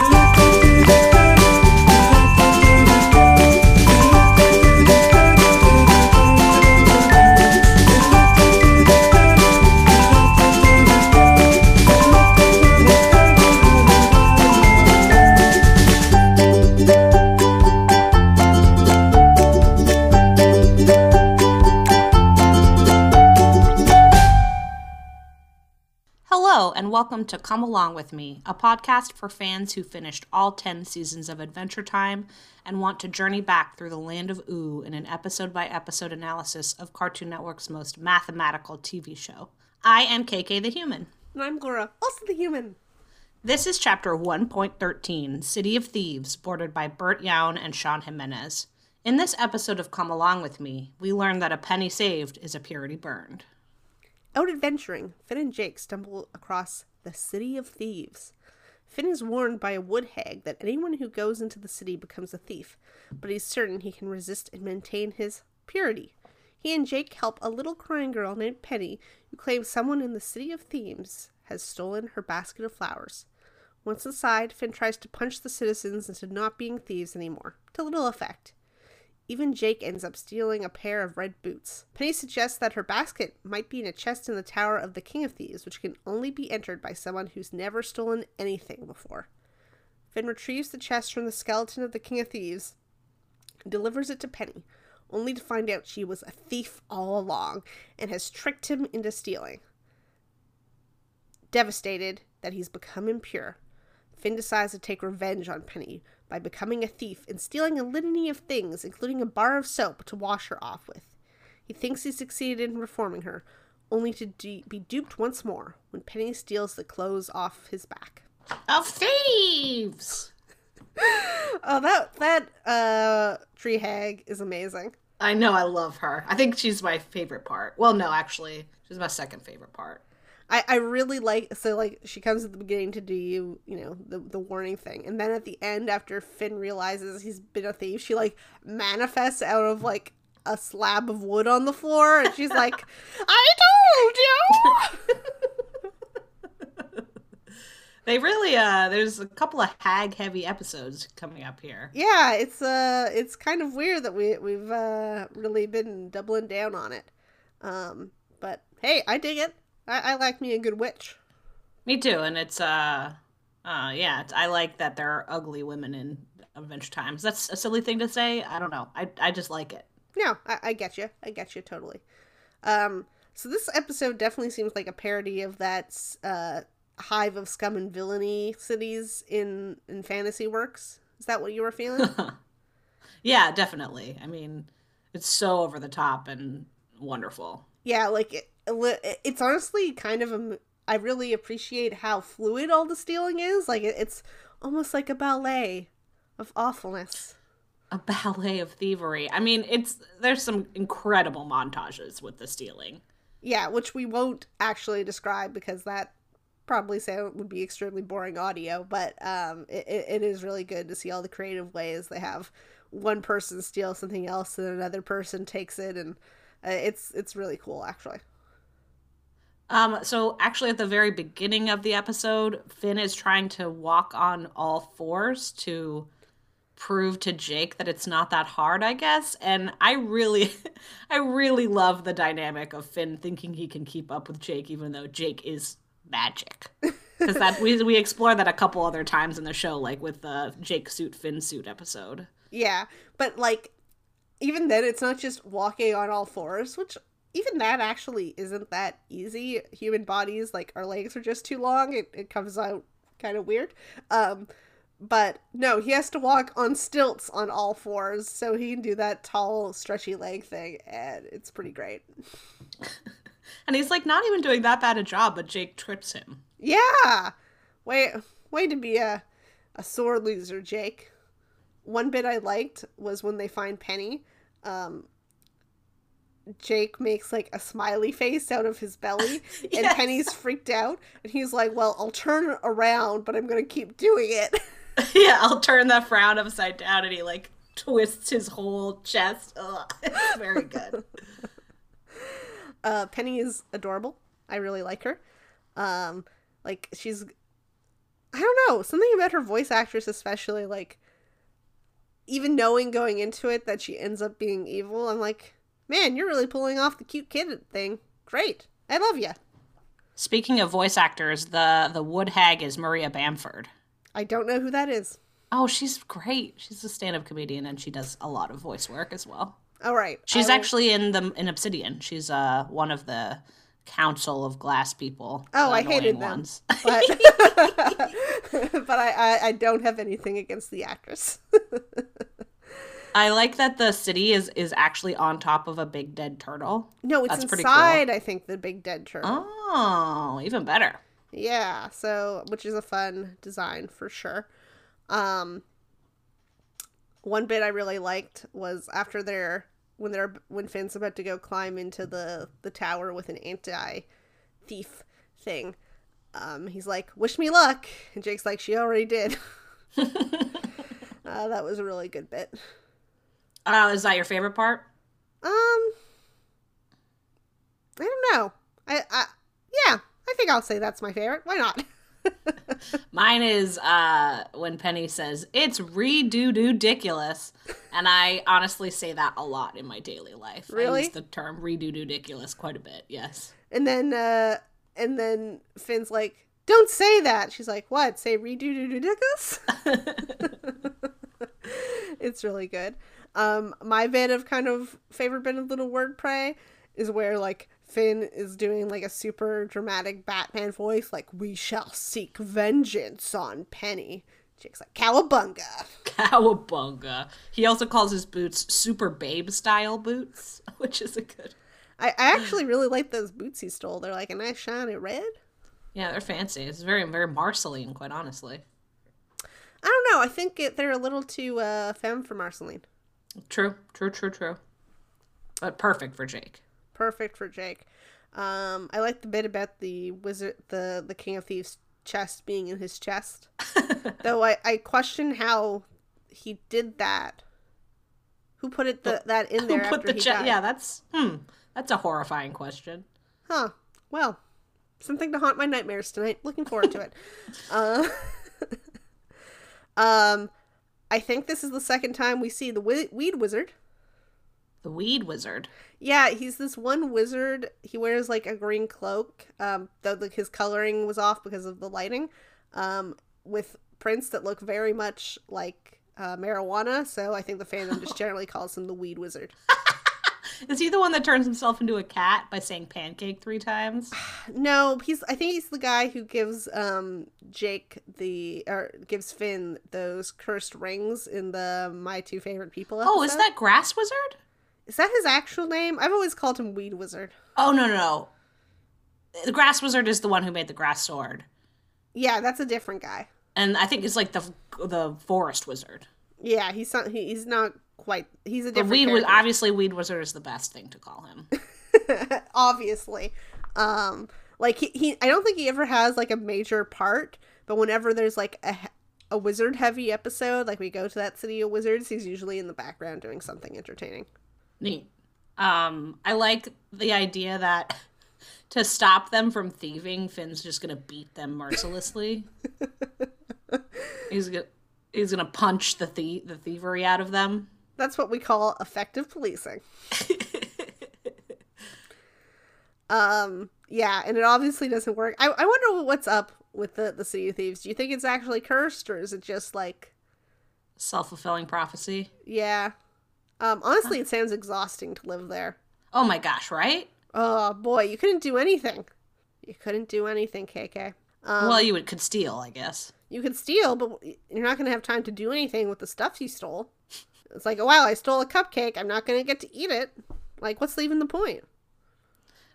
Hello, and welcome to Come Along With Me, a podcast for fans who finished all 10 seasons of Adventure Time and want to journey back through the land of Ooo in an episode by episode analysis of Cartoon Network's most mathematical TV show. I am KK the Human. And I'm Gora, also the human. This is chapter 1.13 City of Thieves, bordered by Bert Youn and Sean Jimenez. In this episode of Come Along With Me, we learn that a penny saved is a purity burned. Out adventuring, Finn and Jake stumble across the City of Thieves. Finn is warned by a wood hag that anyone who goes into the city becomes a thief, but he's certain he can resist and maintain his purity. He and Jake help a little crying girl named Penny, who claims someone in the City of Thieves has stolen her basket of flowers. Once inside, Finn tries to punch the citizens into not being thieves anymore, to little effect. Even Jake ends up stealing a pair of red boots. Penny suggests that her basket might be in a chest in the Tower of the King of Thieves, which can only be entered by someone who's never stolen anything before. Finn retrieves the chest from the skeleton of the King of Thieves and delivers it to Penny, only to find out she was a thief all along and has tricked him into stealing. Devastated that he's become impure, Finn decides to take revenge on Penny by becoming a thief and stealing a litany of things, including a bar of soap to wash her off with. He thinks he succeeded in reforming her, only to de- be duped once more when Penny steals the clothes off his back. Of thieves! Oh, that that uh tree hag is amazing. I know I love her. I think she's my favorite part. Well, no, actually, she's my second favorite part. I, I really like so like she comes at the beginning to do you you know the the warning thing. And then at the end after Finn realizes he's been a thief she like manifests out of like a slab of wood on the floor. And she's like I told you They really uh there's a couple of hag heavy episodes coming up here. yeah it's uh it's kind of weird that we we've uh really been doubling down on it. Um but hey I dig it I, I like me a good witch Me too, and it's uh uh yeah, it's, I like that there are ugly women in Adventure Times. That's a silly thing to say. I don't know. I I just like it. No, I, I get you. I get you totally. Um, so this episode definitely seems like a parody of that uh, hive of scum and villainy cities in in fantasy works. Is that what you were feeling? Yeah, definitely. I mean, it's so over the top and wonderful. yeah, like it, it's honestly kind of a. I really appreciate how fluid all the stealing is. Like it's almost like a ballet of awfulness. A ballet of thievery. I mean, it's there's some incredible montages with the stealing. Yeah, which we won't actually describe because that probably sound would be extremely boring audio. But um, it, it it is really good to see all the creative ways they have one person steal something else and another person takes it, and uh, it's it's really cool actually. Um, so actually, at the very beginning of the episode, Finn is trying to walk on all fours to prove to Jake that it's not that hard, I guess. And I really, I really love the dynamic of Finn thinking he can keep up with Jake, even though Jake is magic. Because that we we explore that a couple other times in the show, like with the Jake suit Finn suit episode. Yeah, but like even then, it's not just walking on all fours, which even that actually isn't that easy. Human bodies, like our legs are just too long. It, it comes out kind of weird. Um, but no, he has to walk on stilts on all fours, so he can do that tall, stretchy leg thing, and it's pretty great. And he's like not even doing that bad a job, but Jake trips him. Yeah, way way to be a a sore loser, Jake. One bit I liked was when they find Penny. Um, Jake makes like a smiley face out of his belly, and Penny's freaked out, and he's like, "Well, I'll turn around, but I'm gonna keep doing it." yeah, I'll turn the frown upside down, and he like twists his whole chest. Ugh, it's very good. Uh, Penny is adorable. I really like her. Um, like she's I don't know, something about her voice actress, especially like even knowing going into it that she ends up being evil. I'm like, man, you're really pulling off the cute kid thing. Great, I love you. Speaking of voice actors, the the wood hag is Maria Bamford. I don't know who that is. Oh, she's great. She's a stand-up comedian and she does a lot of voice work as well. All right, She's actually in the in Obsidian. She's uh one of the council of glass people. Oh, I hated them. ones. but but I, I I don't have anything against the actress. I like that the city is is actually on top of a big dead turtle. no, it's That's pretty cool. inside. I think the big dead turtle. Oh, even better. Yeah, so which is a fun design for sure. Um one bit I really liked was after they're when they're when Finn's about to go climb into the the tower with an anti thief thing. Um he's like, "Wish me luck." And Jake's like, "She already did." uh, that was a really good bit. Oh, is that your favorite part? Um I don't know. I I yeah, I think I'll say that's my favorite. Why not? Mine is uh when Penny says it's redo ridiculous, and I honestly say that a lot in my daily life. Really? I use the term redo ridiculous quite a bit. Yes. And then uh and then Finn's like, "Don't say that." She's like, "What? Say redo do ridiculous?" it's really good. Um my bit of kind of favorite bit of little wordplay is where like Finn is doing like a super dramatic Batman voice like, "We shall seek vengeance on Penny." Jake's like, "Cowabunga." Cowabunga. He also calls his boots super babe style boots, which is a good. I, I actually really like those boots he stole. They're like a nice shiny red. Yeah, they're fancy. It's very, very Marceline, quite honestly. I don't know. I think it, they're a little too uh, femme for Marceline. True, true, true, true. But perfect for Jake. Perfect for Jake. Um, I like the bit about the wizard, the the King of Thieves chest being in his chest. Though I I question how he did that. Who put it the, that in there Who put after the he che-? Yeah, that's hmm. That's a horrifying question. Huh. Well, something to haunt my nightmares tonight. Looking forward to it. uh, um, I think this is the second time we see the wi- weed wizard. The weed wizard. Yeah, he's this one wizard. He wears like a green cloak. Um, though like his coloring was off because of the lighting. Um, with prints that look very much like uh, marijuana. So I think the fandom just generally calls him the weed wizard. Is he the one that turns himself into a cat by saying pancake three times? No, he's. I think he's the guy who gives um Jake the or gives Finn those cursed rings in the My Two Favorite People. Episode. Oh, is that grass wizard? is that his actual name? I've always called him Weed Wizard. Oh no no no. The grass wizard is the one who made the grass sword, Yeah, that's a different guy. and I think it's like the the forest wizard. Yeah, he's not. He's not quite. He's a different. weed was obviously weed wizard is the best thing to call him. obviously um like he, he i don't think he ever has like a major part but whenever there's like a, a wizard heavy episode like we go to that city of wizards he's usually in the background doing something entertaining Neat. Um, I like the idea that to stop them from thieving, Finn's just gonna beat them mercilessly. he's gonna he's gonna punch the thie- the thievery out of them. That's what we call effective policing um yeah and it obviously doesn't work i, I wonder what's up with the the city of thieves do you think it's actually cursed or is it just like Self fulfilling prophecy. yeah um honestly it sounds exhausting to live there Oh my gosh, right? Oh boy, you couldn't do anything. You couldn't do anything, KK. Um, well, you would could steal, I guess. you could steal, but you're not going to have time to do anything with the stuff you stole. It's like, oh wow, I stole a cupcake. I'm not going to get to eat it. Like, what's even the point?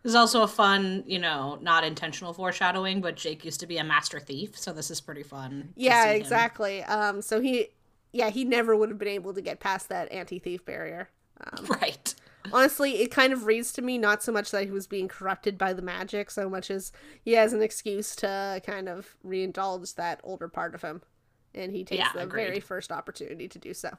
There's also a fun, you know, not intentional foreshadowing, but Jake used to be a master thief, so this is pretty fun. Yeah, him. exactly. Um, so he, yeah, he never would have been able to get past that anti-thief barrier. Um, Right. honestly, it kind of reads to me not so much that he was being corrupted by the magic, so much as he has an excuse to kind of reindulge that older part of him, and he takes Yeah, the agreed. very first opportunity to do so.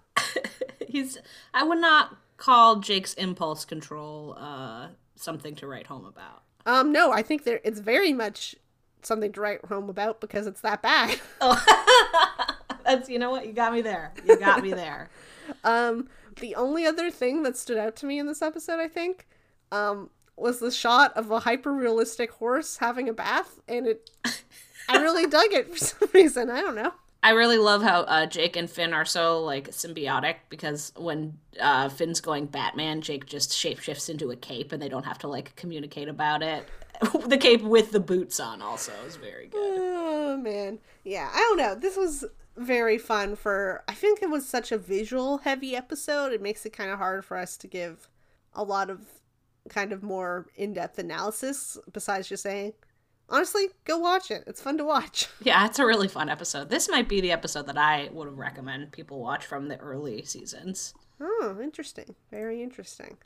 He's I would not call Jake's impulse control uh something to write home about. Um, no, I think there it's very much something to write home about because it's that bad. Oh, that's you know what you got me there. You got me there. Um, the only other thing that stood out to me in this episode, I think, um, was the shot of a hyper realistic horse having a bath, and it. I really dug it for some reason. I don't know. I really love how uh, Jake and Finn are so like symbiotic because when uh, Finn's going Batman, Jake just shapeshifts into a cape and they don't have to like communicate about it. the cape with the boots on also is very good. Oh man, yeah. I don't know. This was very fun for. I think it was such a visual heavy episode. It makes it kind of hard for us to give a lot of kind of more in depth analysis. Besides just saying, honestly, go watch it. It's fun to watch. Yeah, it's a really fun episode. This might be the episode that I would recommend people watch from the early seasons. Oh, interesting. Very interesting.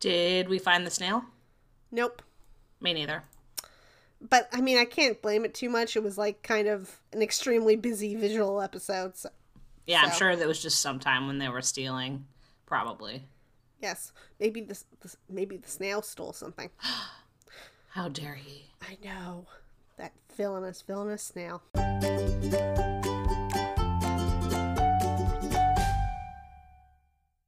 Did we find the snail? Nope. Me neither. But I mean, I can't blame it too much. It was like kind of an extremely busy visual episode. So, Yeah, I'm sure that was just sometime when they were stealing. Probably. yes, maybe this, this maybe the snail stole something. How dare he? I know that villainous, villainous snail.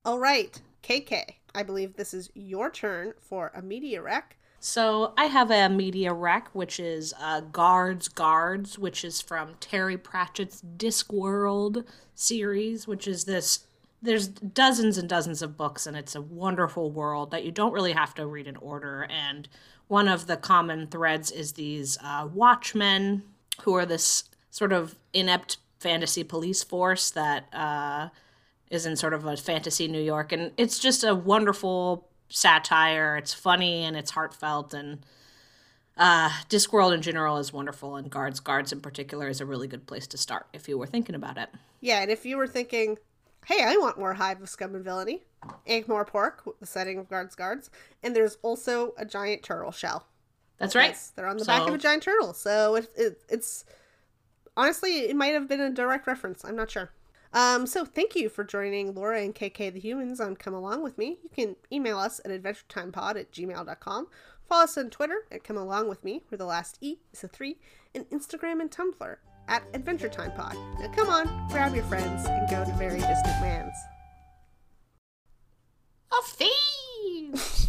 All right, KK. I believe this is your turn for a media rec. So I have a media rec, which is uh, Guards Guards, which is from Terry Pratchett's Discworld series, which is this. There's dozens and dozens of books, and it's a wonderful world that you don't really have to read in order. And one of the common threads is these uh, Watchmen, who are this sort of inept fantasy police force that uh, is in sort of a fantasy New York, and it's just a wonderful satire. It's funny and it's heartfelt, and uh, Discworld in general is wonderful, and Guards Guards in particular is a really good place to start if you were thinking about it. Yeah, and if you were thinking, hey, I want more Hive of Scum and Villainy, Ankh-Morpork, the setting of Guards Guards, and there's also a giant turtle shell. That's right. Yes, they're on the back of a giant turtle. So it, it, it's honestly, it might have been a direct reference. I'm not sure. Um, so thank you for joining Laura and KK the Humans on Come Along With Me. You can email us at adventuretimepod at gmail.com. Follow us on Twitter at Come Along With Me, where the last E is a 3, and Instagram and Tumblr at Adventure Time Pod. Now come on, grab your friends, and go to very distant lands of thieves.